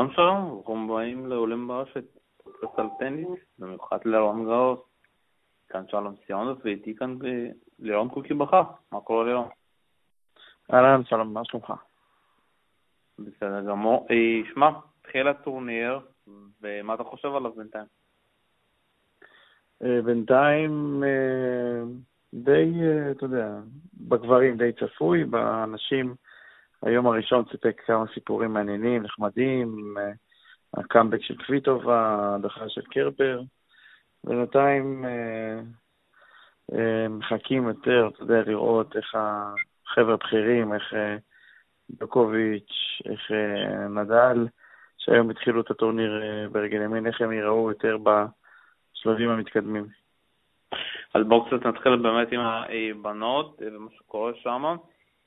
שלום שלום, ברוכים הבאים לעולים ברשת, פודקאסט על טניס, במיוחד לרון גאוס. כאן שלום סיונוב, ואיתי כאן לירון קוקי בכר. מה קורה לירון? אהלן, שלום, מה שלומך? בסדר גמור. אה, שמע, התחיל הטורניר, ומה אתה חושב עליו בינתיים? אה, בינתיים אה, די, אתה יודע, בגברים די צפוי, באנשים... היום הראשון סיפק כמה סיפורים מעניינים, נחמדים, אה, הקאמבק של קוויטובה, ההדחה של קרבר. בינתיים אה, אה, מחכים יותר, אתה יודע, לראות איך החבר'ה הבכירים, איך דוקוביץ', איך נדל, שהיום התחילו את הטורניר ברגל ימין, איך הם ייראו יותר בשלבים המתקדמים. אז בואו קצת נתחיל באמת עם הבנות ומה שקורה שם.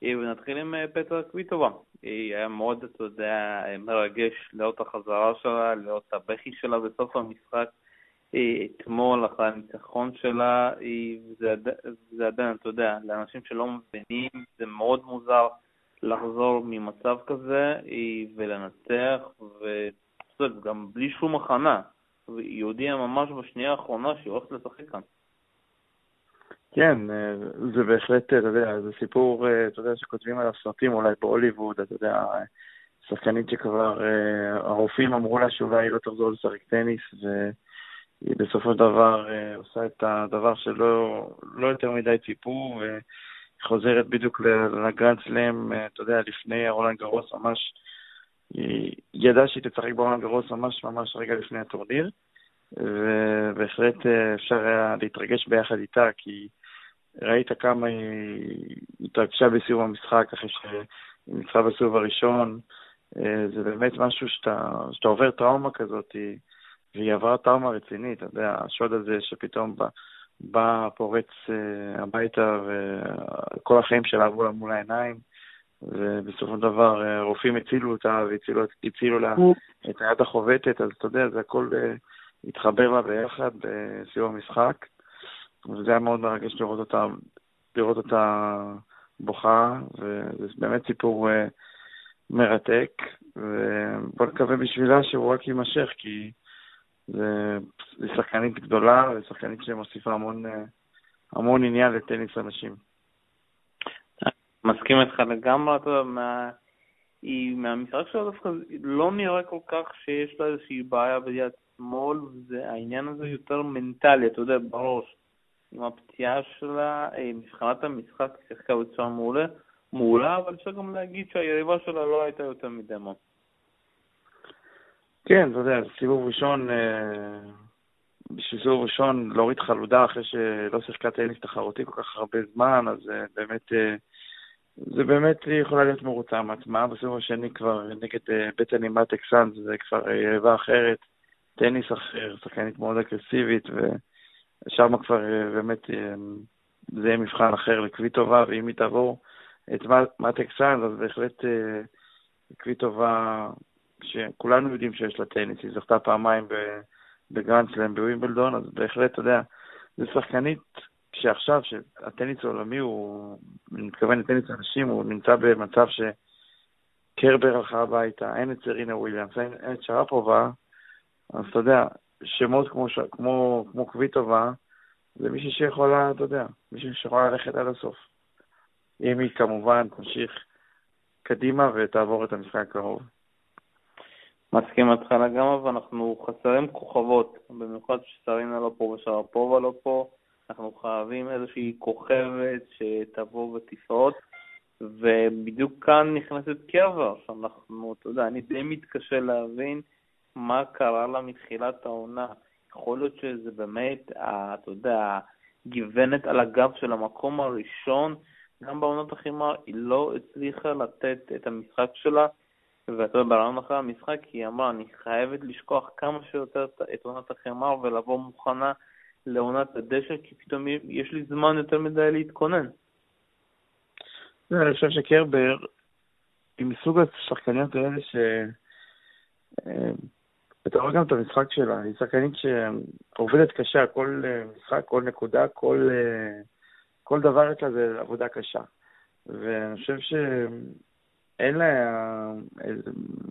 ונתחיל עם אה, פטרה קוויטובה. היא היה מאוד, אתה יודע, מרגש לראות את החזרה שלה, לראות את הבכי שלה בסוף המשחק. אתמול, אחרי הניצחון שלה, זה עדיין, אתה יודע, לאנשים שלא מבינים, זה מאוד מוזר לחזור ממצב כזה ולנצח, וגם בלי שום הכנה. היא הודיעה ממש בשנייה האחרונה שהיא הולכת לשחק כאן. כן, אה, זה בהחלט, אתה יודע, זה סיפור, אה, אתה יודע, שכותבים עליו סרטים אולי בהוליווד, אתה יודע, שחקנית שכבר, אה, הרופאים אמרו לה שאולי היא לא תחזור לשחק טניס, והיא בסופו של דבר עושה את הדבר שלא לא יותר מדי ציפו, וחוזרת בדיוק לגרנד סלאם, אתה יודע, לפני הרולנד גרוס, ממש, היא ידעה שהיא תשחק ברולנד גרוס ממש ממש רגע לפני הטורניר. ובהחלט אפשר היה להתרגש ביחד איתה, כי ראית כמה היא התרגשה בסיום המשחק אחרי שהיא ניצחה בסיבוב הראשון. אה, זה באמת משהו שאתה, שאתה עובר טראומה כזאת, והיא עברה טראומה רצינית, אתה יודע, השוד הזה שפתאום בא, בא פורץ אה, הביתה וכל החיים שלה עברו לה מול העיניים, ובסופו של דבר אה, רופאים הצילו אותה והצילו לה את היד החובטת, אז אתה יודע, זה הכל התחבר לה ביחד בסיום המשחק. וזה היה מאוד מרגש לראות אותה, לראות אותה בוכה, וזה באמת סיפור uh, מרתק, ובוא נקווה בשבילה שהוא רק יימשך, כי זה שחקנית גדולה, ושחקנית שמוסיפה המון, uh, המון עניין לטניס אנשים. מסכים איתך לגמרי, אתה יודע, מה... היא מהמשחק שלה דווקא לא נראה כל כך שיש לה איזושהי בעיה ביד שמאל, והעניין הזה יותר מנטלי, אתה יודע, בראש. עם הפציעה שלה, אה, מבחינת המשחק שיחקה בצורה מעולה, מעולה, אבל אפשר גם להגיד שהיריבה שלה לא הייתה יותר מדי מה. כן, אתה יודע, סיבוב ראשון, אה, בשביל סיבוב ראשון להוריד חלודה אחרי שלא שיחקה טניס תחרותי כל כך הרבה זמן, אז אה, באמת, זה באמת יכולה להיות מרוצה מעצמה. בסיבוב השני כבר נגד בת'ני מאטק-סנדס, זה כבר יריבה אחרת, טניס אחר, שחקנית מאוד אגרסיבית, ו... שם כבר אה, באמת אה, זה יהיה מבחן אחר לקוויטובה, ואם היא תעבור את מאטק-סנדס, אז בהחלט אה, קוויטובה, שכולנו יודעים שיש לה טניס, היא זכתה פעמיים בגרנד סלאם בווימבלדון, אז בהחלט, אתה יודע, זו שחקנית שעכשיו, שהטניס העולמי הוא, אני מתכוון לטניס אנשים, הוא נמצא במצב שקרבר הלכה הביתה, אין את סרינה וויליאמס, אין את שרפובה, אז אתה יודע, שמות כמו, ש... כמו, כמו קוויטובה, זה מישהי שיכולה, אתה יודע, מישהי שיכולה ללכת עד הסוף. אם היא כמובן תמשיך קדימה ותעבור את המשחק הקרוב. מסכים אותך לגמרי, ואנחנו חסרים כוכבות, במיוחד שסרינה לא פה ושרפובה לא פה, אנחנו חייבים איזושהי כוכבת שתבוא ותפרוט, ובדיוק כאן נכנסת קרבר, שאנחנו, אתה יודע, אני די מתקשה להבין מה קרה לה מתחילת העונה. יכול להיות שזה באמת, אתה יודע, גיוונת על הגב של המקום הראשון, גם בעונות החימה היא לא הצליחה לתת את המשחק שלה, ואתה יודע, ברעיון אחרי המשחק היא אמרה, אני חייבת לשכוח כמה שיותר את עונת החימה ולבוא מוכנה לעונת הדשא, כי פתאום יש לי זמן יותר מדי להתכונן. אני חושב שקרבר היא מסוג השחקניות האלה ש... אה, אתה רואה גם את המשחק שלה, היא שחקנית שעובדת קשה, כל אה, משחק, כל נקודה, כל, אה, כל דבר אצלה זה עבודה קשה. ואני חושב שאין לה,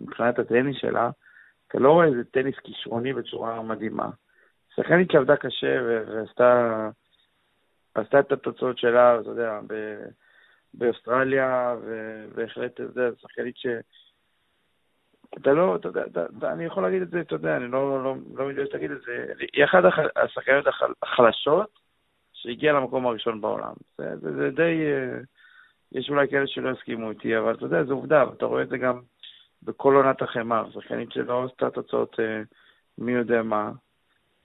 מבחינת הטניס שלה, אתה לא רואה איזה טניס כישרוני בצורה מדהימה. שחקנית שעבדה קשה ועשתה עשתה את התוצאות שלה, אתה יודע, ב, באוסטרליה, ובהחלט, אתה יודע, שחקנית ש... אתה לא, אתה יודע, אני יכול להגיד את זה, אתה יודע, אני לא, לא, לא מתבייש להגיד את זה, היא אחת השחקניות החלשות שהגיעה למקום הראשון בעולם. זה, זה, זה די, אה, יש אולי כאלה שלא יסכימו איתי, אבל אתה יודע, זו עובדה, ואתה רואה את זה גם בכל עונת החמר, שחקנית שלא עשתה תוצאות אה, מי יודע מה,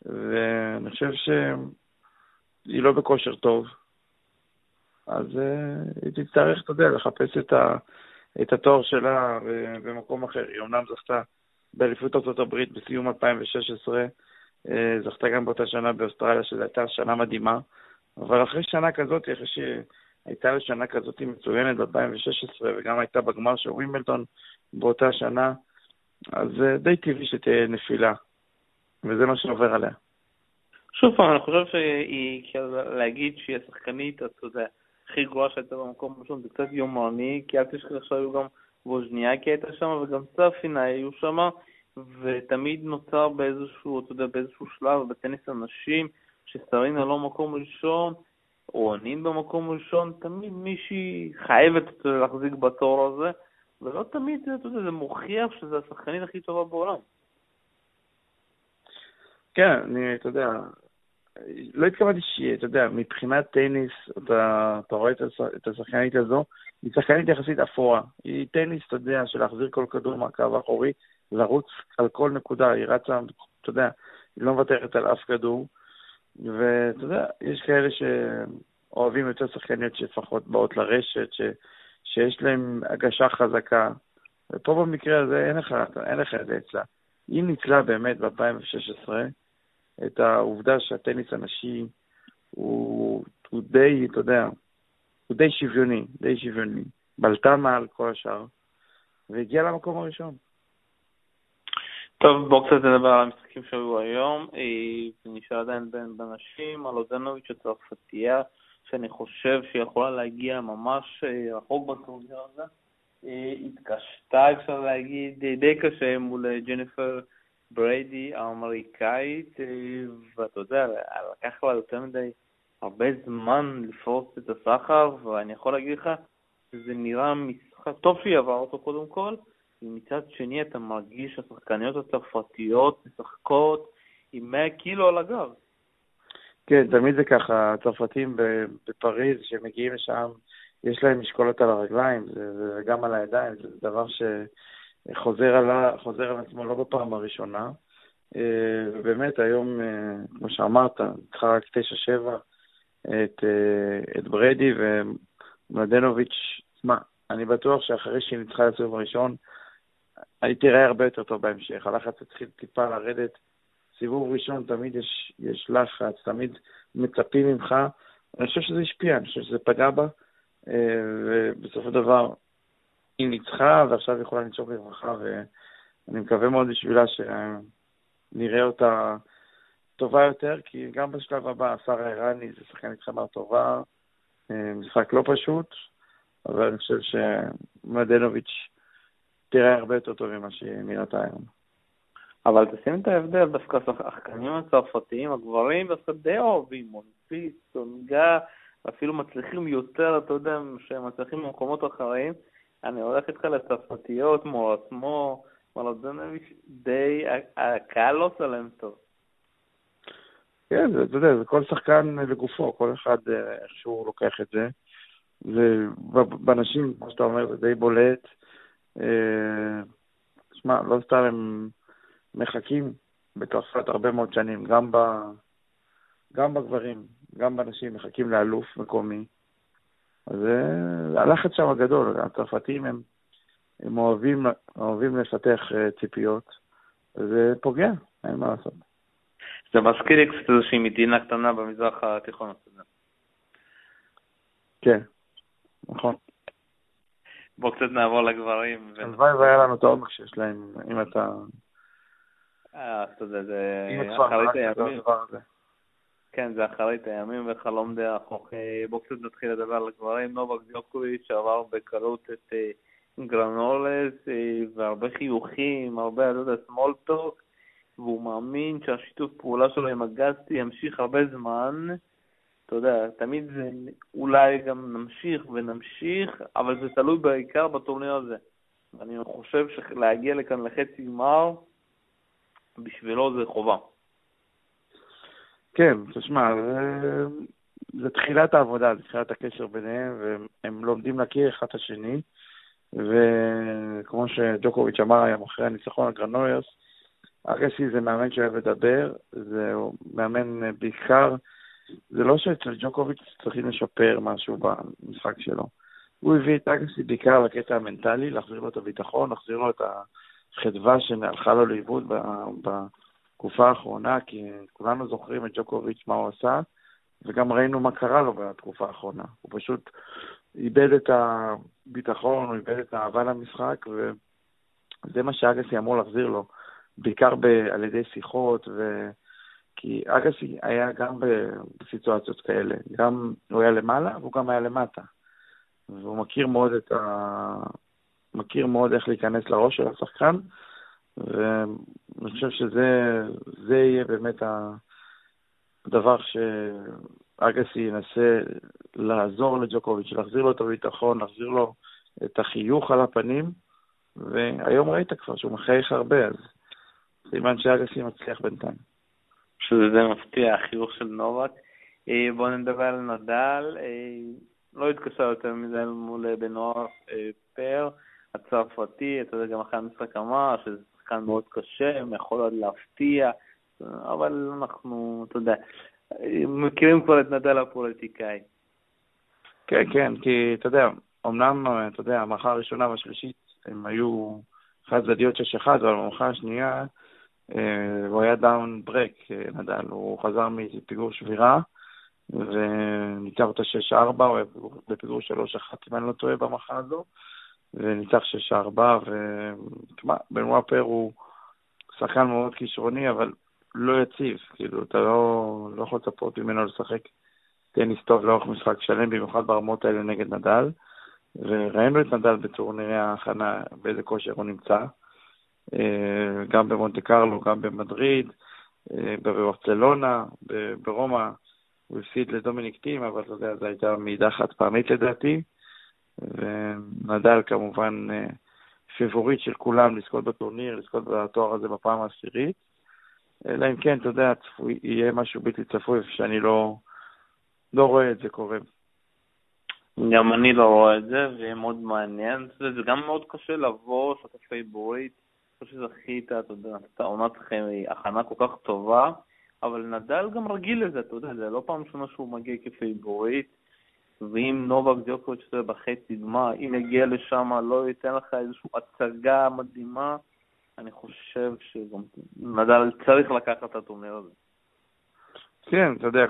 ואני חושב שהיא לא בכושר טוב, אז uh, היא תצטרך, אתה יודע, לחפש את, ה, את התואר שלה במקום אחר. היא אומנם זכתה באליפות ארצות הברית בסיום 2016, uh, אה, זכתה גם באותה שנה באוסטרליה, שזו הייתה שנה מדהימה, אבל אחרי שנה כזאת, אחרי שהייתה לה שנה כזאת מצוינת ב-2016, וגם הייתה בגמר של ווימבלדון באותה שנה, אז uh, די טבעי שתהיה נפילה, וזה מה שעובר עליה. שוב פעם, אני חושב שהיא, כאילו, להגיד שהיא השחקנית, אתה יודע, הכי גרועה שהייתה במקום הראשון, זה קצת יומרני, כי אל תשכח שהיו גם ווז'ניאקי הייתה שם, וגם צפינה היו שם, ותמיד נוצר באיזשהו, אתה יודע, באיזשהו שלב בטניס הנשים, שסרינה לא מקום ראשון, או עונים במקום ראשון, תמיד מישהי חייבת להחזיק בתור הזה, ולא תמיד, אתה יודע, זה מוכיח שזה השחקנית הכי טובה בעולם. כן, אני, אתה יודע, לא התכוונתי שיהיה, אתה יודע, מבחינת טניס, אתה, אתה רואה את השחקנית הזו, היא שחקנית יחסית אפורה. היא טניס, אתה יודע, של להחזיר כל כדור מהקו האחורי, לרוץ על כל נקודה, היא רצה, אתה יודע, היא לא מוותרת על אף כדור. ואתה יודע, יש כאלה שאוהבים יותר שחקניות שלפחות באות לרשת, ש, שיש להן הגשה חזקה. ופה במקרה הזה אין לך, אין לך את זה אצלה. היא ניצלה באמת ב-2016, את העובדה שהטניס הנשי הוא, הוא די, אתה יודע, הוא די שוויוני, די שוויוני. בלטה מעל כל השאר, והגיע למקום הראשון. טוב, בואו קצת נדבר על המשחקים שהיו היום. אה, נשאר עדיין בין בנשים, על אודנוביץ' הצרפתייה, שאני חושב שיכולה להגיע ממש אה, רחוק בטורניר הזה. אה, התקשתה, אפשר להגיד, די קשה מול ג'ניפר בריידי האמריקאית, אה, ואתה יודע, לקח לה יותר מדי הרבה זמן לפרוס את הסחר, ואני יכול להגיד לך שזה נראה משחק טוב שהיא עברה אותו קודם כל, ומצד שני אתה מרגיש שהשחקניות הצרפתיות משחקות עם 100 קילו על הגב. כן, תמיד זה ככה, הצרפתים בפריז, שמגיעים לשם, יש להם משקולות על הרגליים, וגם על הידיים, זה דבר ש... חוזר על, חוזר על עצמו לא בפעם הראשונה. אה, ובאמת היום, אה, כמו שאמרת, ניצחה רק 9-7 את, אה, את ברדי ומלדנוביץ', שמע, אני בטוח שאחרי שהיא ניצחה לסיבוב הראשון, היא תראה הרבה יותר טוב בהמשך. הלחץ התחיל טיפה לרדת. סיבוב ראשון תמיד יש, יש לחץ, תמיד מצפים ממך. אני חושב שזה השפיע, אני חושב שזה פגע בה, ובסופו של דבר היא ניצחה ועכשיו יכולה לנשוך לרווחה, ואני מקווה מאוד בשבילה שנראה אותה טובה יותר, כי גם בשלב הבא, השר האיראני זה שחקנית חמר טובה, אה, משחק לא פשוט, אבל אני חושב שמדנוביץ' תראה הרבה יותר טוב ממה שהיא נראתה היום. אבל תשים את ההבדל, דווקא השחקנים הצרפתיים, הגברים דווקא די אוהבים, מונפיס, סונגה, אפילו מצליחים יותר, אתה יודע, שהם מצליחים במקומות אחרים. אני הולך איתך לצרפתיות, מורסמו, מלודנוביץ', די, הקהל לא סלם טוב. כן, אתה יודע, זה כל שחקן לגופו, כל אחד אה, איך שהוא לוקח את זה. ובנשים, כמו שאתה אומר, זה די בולט. אה, שמע, לא סתם הם מחכים בצרפת הרבה מאוד שנים, גם, ב, גם בגברים, גם בנשים, מחכים לאלוף מקומי. אז אה, הלחץ שם גדול, הצרפתים הם, הם אוהבים, אוהבים לפתח אה, ציפיות, וזה פוגע, אין מה לעשות. זה מזכיר לי קצת איזושהי מדינה קטנה במזרח התיכון. כן, נכון. בואו קצת נעבור לגברים. הלוואי והיה לנו את העומק שיש להם, אם אתה... אה, אתה יודע, זה... אחרית הימים. כן, זה אחרית הימים וחלום די רחוק. בואו קצת נתחיל לדבר על הגברים. נובק דיוקוביץ' עבר בקלות את גרנולס והרבה חיוכים, הרבה, אתה יודע, small talk, והוא מאמין שהשיתוף פעולה שלו עם אגסטי ימשיך הרבה זמן. אתה יודע, תמיד זה אולי גם נמשיך ונמשיך, אבל זה תלוי בעיקר בטורניר הזה. אני חושב שלהגיע לכאן לחצי גמר, בשבילו זה חובה. כן, תשמע, זה, תחילת העבודה, זה תחילת הקשר ביניהם, והם לומדים להכיר אחד את השני, וכמו שג'וקוביץ' אמר היום אחרי הניצחון על גרנויוס, אגסי זה מאמן שאוהב לדבר, זה מאמן בעיקר, זה לא שאצל ג'וקוביץ' צריכים לשפר משהו במשחק שלו. הוא הביא את אגסי בעיקר לקטע המנטלי, להחזיר לו את הביטחון, להחזיר לו את החדווה שהלכה לו לאיבוד בתקופה האחרונה, כי כולנו זוכרים את ג'וקוביץ', מה הוא עשה, וגם ראינו מה קרה לו בתקופה האחרונה. הוא פשוט איבד את הביטחון, הוא איבד את האהבה למשחק, וזה מה שאגסי אמור להחזיר לו. בעיקר ב, על ידי שיחות, ו... כי אגסי היה גם בסיטואציות כאלה, גם הוא היה למעלה והוא גם היה למטה. והוא מכיר מאוד את ה... מכיר מאוד איך להיכנס לראש של השחקן, ואני חושב שזה יהיה באמת הדבר שאגסי ינסה לעזור לג'וקוביץ', להחזיר לו את הביטחון, להחזיר לו את החיוך על הפנים, והיום ראית כבר שהוא מחייך הרבה, אז סימן שאגסי מצליח בינתיים. שזה מפתיע, החיוך של נובק. אה, בואו נדבר על נדל. אה, לא התקשר יותר מדי מול בנוער אה, פר, הצרפתי, אתה יודע, גם אחרי המשחק אמר שזה שחקן מאוד קשה, יכול עוד להפתיע, אבל אנחנו, אתה יודע, מכירים כבר את נדל הפוליטיקאי. כן, כן, כי אתה יודע, אמנם, אתה יודע, המערכה הראשונה והשלישית הם היו חד צדדיות 6-1, אבל במערכה השנייה אה, הוא היה דאון ברק, אה, נדל, הוא חזר מפיגור שבירה, וניצח אותה 6-4, הוא היה בפיגור 3-1, אם אני לא טועה, במחה הזו, וניצח 6-4, ותשמע, בן וואפר הוא שחקן מאוד כישרוני, אבל לא יציב, כאילו, אתה לא, לא יכול לצפות ממנו לשחק טניס טוב לאורך משחק שלם, במיוחד ברמות האלה נגד נדל, וראינו את נדל בטורנירי ההכנה, באיזה כושר הוא נמצא. אה, גם במונטה קרלו, גם במדריד, אה, בברצלונה, ברומא, הוא הפסיד לדומיניק טים, אבל אתה יודע, זו הייתה מעידה חד פעמית לדעתי. ונדל כמובן אה, פייבוריט של כולם לזכות בטורניר, לזכות בתואר הזה בפעם העשירית. אלא אם כן, אתה יודע, צפוי, יהיה משהו בלתי צפוי, שאני לא, לא רואה את זה קורה. גם אני לא רואה את זה, ויהיה מאוד מעניין. זה גם מאוד קשה לבוא, שאתה פייבוריט, חושב שזכית, אתה יודע, אתה עונת הכנה כל כך טובה, אבל נדל גם רגיל לזה, אתה יודע, זה לא פעם ראשונה שהוא מגיע כפייבוריט, ואם נובק ג'וקוביץ' זה בחצי גמר, אם יגיע לשם לא ייתן לך איזושהי הצגה מדהימה, אני חושב שגם נדל צריך לקחת את הטורניר הזה. כן, אתה יודע,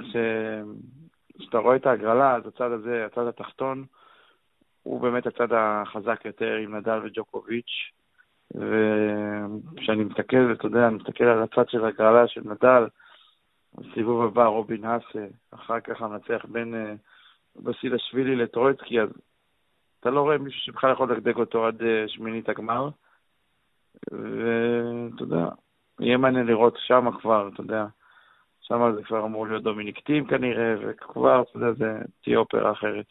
כשאתה רואה את ההגרלה, אז הצד הזה, הצד התחתון, הוא באמת הצד החזק יותר עם נדל וג'וקוביץ'. וכשאני מסתכל, אתה יודע, אני מסתכל על הצד של הגרלה של נדל, בסיבוב הבא רובין האסה, אחר כך המנצח בין uh, בסילשווילי לטרויצקי, אז אתה לא רואה מישהו שבכלל יכול לדגדג אותו עד uh, שמינית הגמר. ואתה יודע, יהיה מעניין לראות שם כבר, אתה יודע, שם זה כבר אמור להיות דומיניקטים כנראה, וכבר, אתה יודע, זה תהיה אופרה אחרת.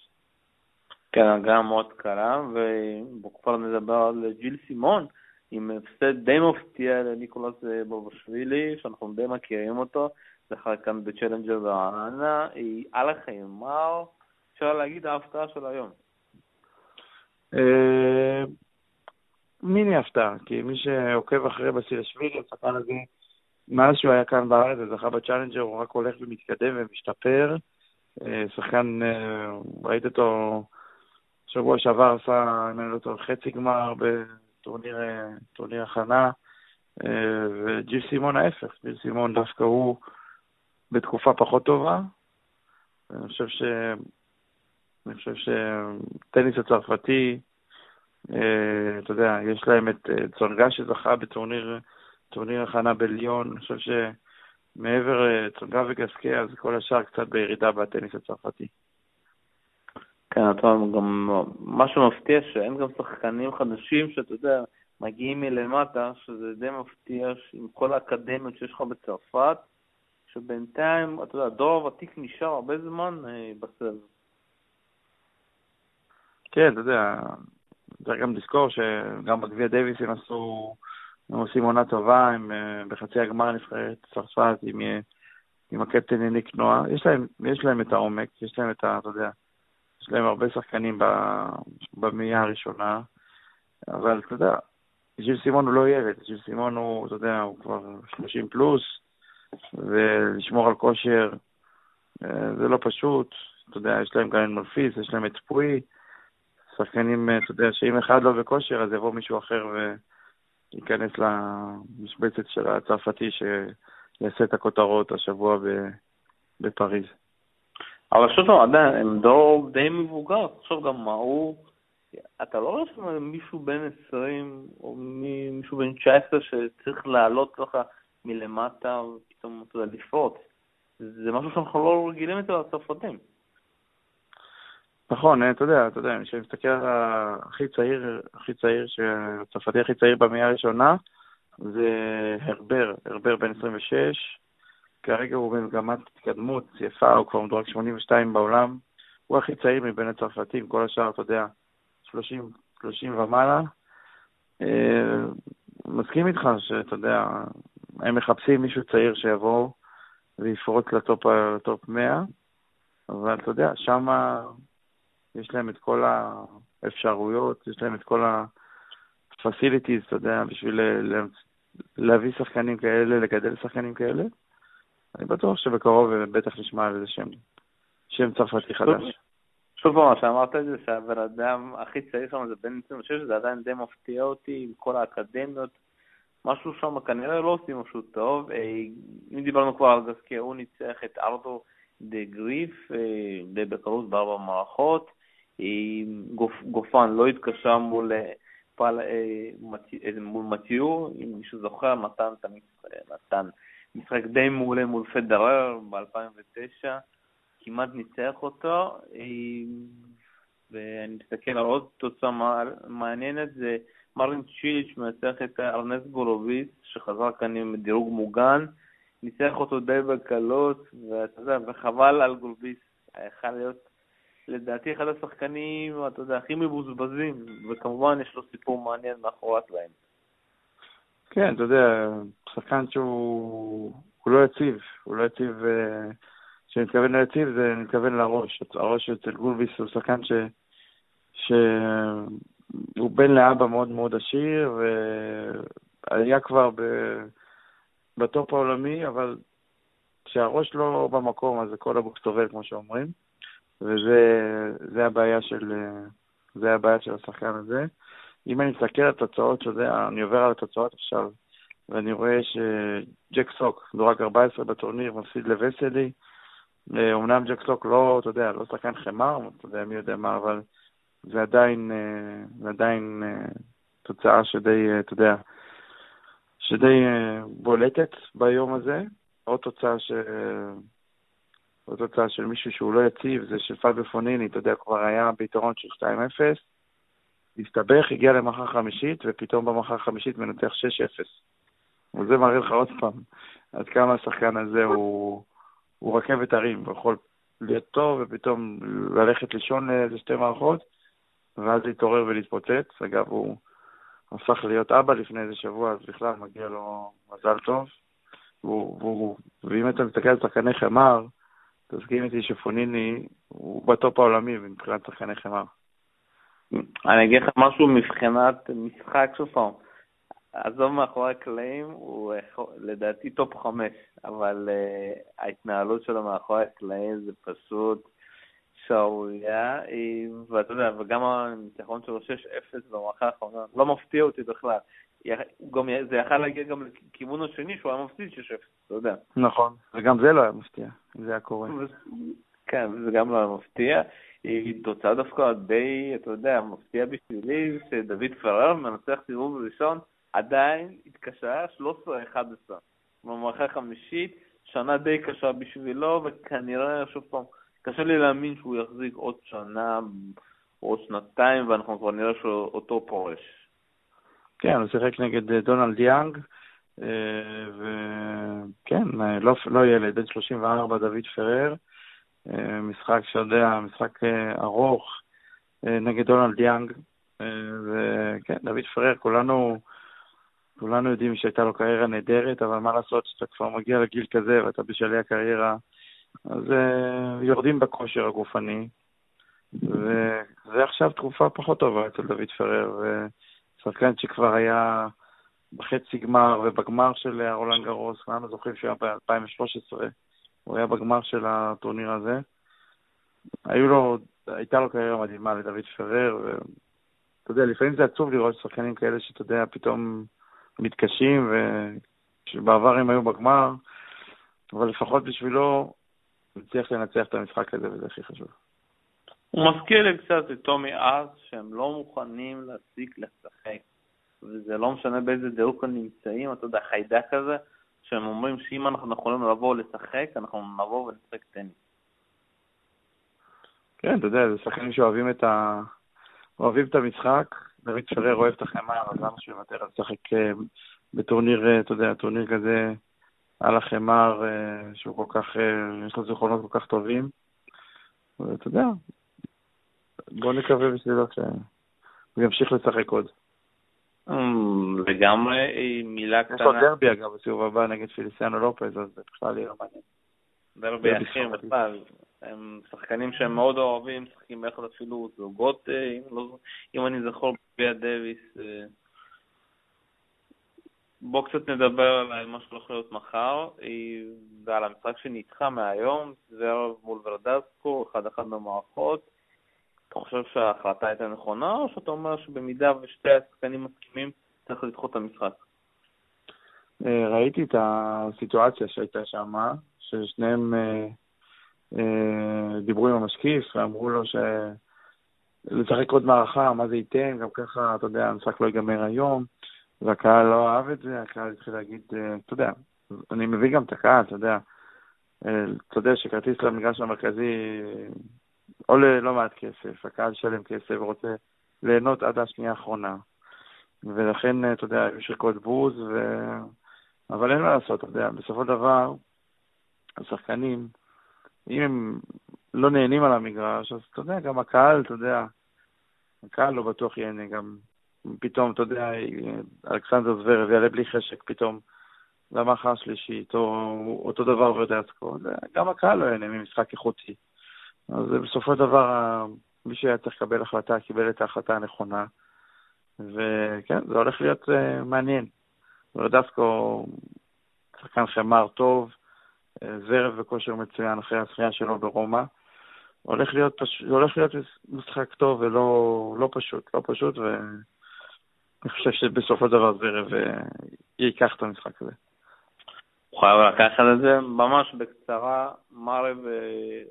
כן, גם מאוד קלה, ובואו כבר נדבר על ג'יל סימון. עם הפסד די מפתיע לניקולס בובשווילי, שאנחנו די מכירים אותו, זכה כאן בצ'לנג'ר ברעננה, היא על החיימר, אפשר להגיד ההפתעה של היום. אה, מיני הפתעה, כי מי שעוקב אחרי בסילשווילי, השחקן הזה, מאז שהוא היה כאן בארץ וזכה בצ'אלנג'ר, הוא רק הולך ומתקדם ומשתפר. אה, שחקן, אה, ראית אותו שבוע שעבר עשה, אם אני לא טועה, חצי גמר טורניר, טורניר הכנה, וג'יל סימון ההפך, ג'יל סימון דווקא הוא בתקופה פחות טובה. אני חושב ש... אני חושב שטניס הצרפתי, אה, אתה יודע, יש להם את אה, צונגה שזכה בטורניר טורניר הכנה בליון, אני חושב שמעבר צונגה וגסקי, אז כל השאר קצת בירידה בטניס הצרפתי. כן, אתה יודע, גם מה שמפתיע שאין גם שחקנים חדשים שאתה יודע, מגיעים מלמטה, שזה די מפתיע עם כל האקדמיות שיש לך בצרפת, שבינתיים, אתה יודע, הדור הוותיק נשאר הרבה זמן אה, בסבב. כן, אתה יודע, צריך גם לזכור שגם בגביע דייוויס הם עשו, הם עושים עונה טובה, הם אה, בחצי הגמר נבחרת צרפת עם, אה, עם הקפטן יניק נועה. יש יש להם את העומק, יש להם את ה... אתה יודע, יש להם הרבה שחקנים במאייה הראשונה, אבל אתה יודע, ז'יל סימון הוא לא ילד, ז'יל סימון הוא, אתה יודע, הוא כבר 30 פלוס, ולשמור על כושר אה, זה לא פשוט. אתה יודע, יש להם גם את מלפיס, יש להם את פוי, שחקנים, אה, אתה יודע, שאם אחד לא בכושר, אז יבוא מישהו אחר וייכנס למשבצת של הצרפתי שיעשה את הכותרות השבוע בפריז. אבל שוב הם דור די מבוגר, תחשוב גם מה הוא, אתה לא רואה שם מישהו בן 20 או מישהו בן 19 שצריך לעלות ככה מלמטה ופתאום, אתה יודע, לפרוץ. זה משהו שאנחנו לא רגילים אצל הצרפתים. נכון, אתה יודע, אתה יודע, כשאני מסתכל על הכי צעיר, הכי צעיר, הצרפתי הכי צעיר במאה הראשונה, זה הרבר, הרבר בן 26, כרגע הוא במגמת התקדמות יפה, הוא כבר מדורג 82 בעולם, הוא הכי צעיר מבין הצרפתים, כל השאר, אתה יודע, 30, 30 ומעלה. אה, מסכים איתך שאתה יודע, הם מחפשים מישהו צעיר שיבוא ויפרוץ לטופ, לטופ 100, אבל אתה יודע, שמה יש להם את כל האפשרויות, יש להם את כל ה-facilities, אתה יודע, בשביל להביא שחקנים כאלה, לגדל שחקנים כאלה. אני בטוח שבקרוב בטח נשמע על איזה שם, שם צרפתי חדש. שוב פעם, מה שאמרת את זה, שהבן אדם הכי צעיר שם זה בן 26, זה עדיין די מפתיע אותי עם כל האקדמיות. משהו שם כנראה לא עושים משהו טוב. אה, אם דיברנו כבר על גסקיה, הוא ניצח את ארדו דה גריף אה, די בקלות בארבע מערכות. גופ, גופן לא התקשה מול, אה, פל, מול מתיור, אם מישהו זוכר, נתן, נתן משחק די מעולה מול פדרר ב-2009. כמעט ניצח אותו, ואני מסתכל על עוד תוצאה מעניינת, זה מרלין צ'יליץ' מנצח את ארנס גולוביץ, שחזר כאן עם דירוג מוגן, ניצח אותו די בקלות, ואתה יודע, וחבל על גולוביץ, יכול להיות לדעתי אחד השחקנים, אתה יודע, הכי מבוזבזים, וכמובן יש לו סיפור מעניין מאחורי הקלעים. כן, אתה יודע, שחקן שהוא לא יציב, הוא לא יציב... Uh... כשאני מתכוון ליציב, זה, אני מתכוון לראש. הראש אצל גולביס הוא שחקן ש... שהוא בן לאבא מאוד מאוד עשיר, והיה כבר ב... בטופ העולמי, אבל כשהראש לא במקום, אז הכל הבוקס טובל, כמו שאומרים, וזה הבעיה של, זה הבעיה של השחקן הזה. אם אני מסתכל על התוצאות, שזה, אני עובר על התוצאות עכשיו, ואני רואה שג'ק סוק, דורג 14 בטורניר, מפסיד לווסלי, אומנם ג'ק סלוק לא, אתה יודע, לא שחקן חמר, אתה יודע, מי יודע מה, אבל זה עדיין, אה, זה עדיין אה, תוצאה שדי, אה, אתה יודע, שדי בולטת ביום הזה. עוד תוצאה ש... עוד תוצאה של מישהו שהוא לא יציב, זה של פאביו פוניני, אתה יודע, כבר היה ביתרון של 2-0, הסתבך, הגיע למחר חמישית, ופתאום במחר חמישית מנצח 6-0. וזה מראה לך עוד פעם עד כמה השחקן הזה הוא... הוא רכבת הרים, הוא יכול להיות טוב ופתאום ללכת לישון לאיזה שתי מערכות, ואז להתעורר ולהתפוצץ. אגב, הוא הפך להיות אבא לפני איזה שבוע, אז בכלל מגיע לו מזל טוב. והוא, והוא, ואם אתה מסתכל על שחקני חמר, תסכים איתי שפוניני הוא בטופ העולמי מבחינת שחקני חמר. אני אגיד לך משהו מבחינת משחק, שוב פעם. עזוב מאחורי הקלעים, הוא לדעתי טופ חמש, אבל אה, ההתנהלות שלו מאחורי הקלעים זה פשוט שערורייה, ואתה יודע, וגם הניצחון שלו 6-0 במערכה האחרונה, לא מפתיע אותי בכלל. גם, זה יכל להגיע גם לכיוון השני שהוא היה מפסיד 6-0, אתה יודע. נכון, וגם זה לא היה מפתיע, אם זה היה קורה. כן, זה גם לא היה מפתיע. היא תוצאה דווקא די, אתה יודע, מפתיע בשבילי, שדוד פרר מנצח סיבוב ראשון. עדיין התקשה 13-11. במערכה החמישית, שנה די קשה בשבילו, וכנראה, שוב פעם, קשה לי להאמין שהוא יחזיק עוד שנה או עוד שנתיים, ואנחנו כבר נראה שאותו פורש. כן, הוא שיחק נגד אה, דונלד יאנג, אה, וכן, לא, לא ילד, בן 34, דוד פרר. משחק שיודע, משחק ארוך נגד דונלד יאנג, וכן, דוד פרר, כולנו, כולנו יודעים שהייתה לו קריירה נהדרת, אבל מה לעשות שאתה כבר מגיע לגיל כזה ואתה בשלהי הקריירה, אז יורדים בכושר הגופני, וזה עכשיו תקופה פחות טובה אצל דוד פרר, ושחקן שכבר היה בחצי גמר ובגמר של רולאן גארוס, כולנו זוכרים שהוא היה ב-2013, הוא היה בגמר של הטורניר הזה. היו לו, הייתה לו קריירה מדהימה לדוד פרר, ואתה יודע, לפעמים זה עצוב לראות שחקנים כאלה שאתה יודע, פתאום מתקשים, ושבעבר הם היו בגמר, אבל לפחות בשבילו הוא הצליח לנצח את המשחק הזה, וזה הכי חשוב. הוא מזכיר לי קצת את טומי אז, שהם לא מוכנים להפסיק לשחק. וזה לא משנה באיזה דיוק הם נמצאים, אתה יודע, חיידק כזה, שהם אומרים שאם אנחנו יכולים לבוא לשחק, אנחנו נבוא ונשחק טניס. כן, אתה יודע, זה שחקנים שאוהבים את ה... אוהבים את המשחק, דוד פרר אוהב את החמאה, אז למה שהוא יוותר על לשחק אה, בטורניר, אה, אתה יודע, טורניר כזה על החמר, אה, שהוא כל כך, יש לו זיכרונות כל כך טובים. ואתה יודע, בוא נקווה בשבילו שהוא ימשיך לשחק עוד. אמ, לגמרי, מילה קטנה. יש לו דרבי אגב בסיבוב הבא נגד פיליסיאנו לופז, אז זה בכלל יהיה מעניין. דרבי אחים בכלל. הם שחקנים שהם מאוד אוהבים, משחקים ביחד אפילו זוגות, אה, אם, לא, אם אני זוכר, ביה דוויס. אה. בואו קצת נדבר על מה שהולך להיות מחר, אה, ועל המשחק שנדחה מהיום, זה ערב מול ורדסקו, אחד-אחד במערכות. אתה חושב שההחלטה הייתה נכונה, או שאתה אומר שבמידה ושתי השחקנים מסכימים, צריך לדחות את המשחק? ראיתי את הסיטואציה שהייתה שם, ששניהם אה, דיברו עם המשקיף ואמרו לו שלשחק עוד מערכה, מה זה ייתן, גם ככה, אתה יודע, המשחק לא ייגמר היום, והקהל לא אהב את זה, הקהל התחיל להגיד, אה, אתה יודע, אני מבין גם את הקהל, אתה יודע, אה, אתה יודע שכרטיס למגרש המרכזי עולה לא מעט כסף, הקהל שלם כסף ורוצה ליהנות עד השנייה האחרונה. ולכן, אתה יודע, יש ריקות בוז, ו... אבל אין מה לעשות, אתה יודע, בסופו של דבר, השחקנים, אם הם לא נהנים על המגרש, אז אתה יודע, גם הקהל, אתה יודע, הקהל לא בטוח ייהנה, גם פתאום, אתה יודע, אלכסנדר זוורב יעלה בלי חשק פתאום למחר השלישית, או אותו דבר ורדסקו, גם הקהל לא ייהנה ממשחק איכותי. אז בסופו של דבר, מי שהיה צריך לקבל החלטה, קיבל את ההחלטה הנכונה, וכן, זה הולך להיות uh, מעניין. ורדסקו, שחקן חמר טוב, זרב וכושר מצוין אחרי הזכייה שלו ברומא. הולך להיות, פש... הולך להיות משחק טוב ולא לא פשוט, לא פשוט, ואני חושב שבסופו של דבר זרב אה, ייקח את המשחק הזה. חייב לקחת את זה ממש בקצרה. מארי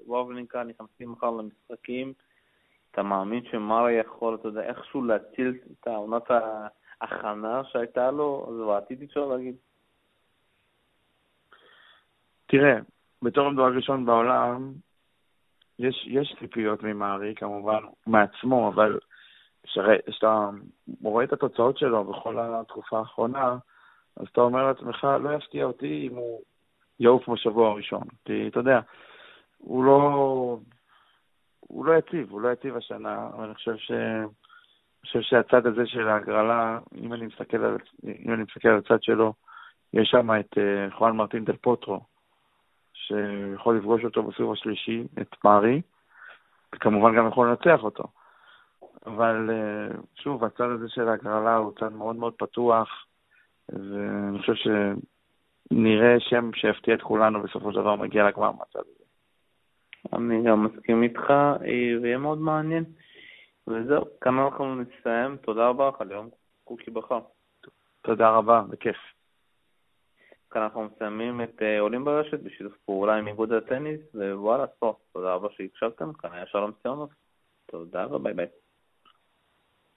ווובלינקה נכנסים מחר למשחקים. אתה מאמין שמארי יכול, אתה יודע, איכשהו להציל את העונת ההכנה שהייתה לו? אז בעתיד אפשר להגיד. תראה, בתור המדורג ראשון בעולם, יש, יש ציפיות ממארי, כמובן, מעצמו, אבל כשאתה רואה את התוצאות שלו בכל התקופה האחרונה, אז אתה אומר לעצמך, לא יפתיע אותי אם הוא יעוף בשבוע הראשון. כי אתה יודע, הוא לא, הוא לא יציב, הוא לא יציב השנה, אבל אני חושב ש... אני חושב שהצד הזה של ההגרלה, אם אני מסתכל על, אם אני מסתכל על הצד שלו, יש שם את uh, חואן מרטין דל פוטרו, שיכול לפגוש אותו בסיבוב השלישי, את מארי, וכמובן גם יכול לנצח אותו. אבל אה, שוב, הצד הזה של ההגרלה הוא צד מאוד מאוד פתוח, ואני חושב שנראה שם שיפתיע את כולנו בסופו של דבר מגיע לגמר מהצד הזה. אני גם מסכים איתך, אה, ויהיה מאוד מעניין. וזהו, כאן אנחנו נסיים. תודה רבה לך על יום קוקי בחר. תודה רבה, בכיף. כאן אנחנו מסיימים את אה, עולים ברשת בשיתוף פעולה עם איגוד הטניס, ווואלה, ספורט. תודה רבה שהקשבתם, כאן היה שלום ציונוב. תודה וביי ביי.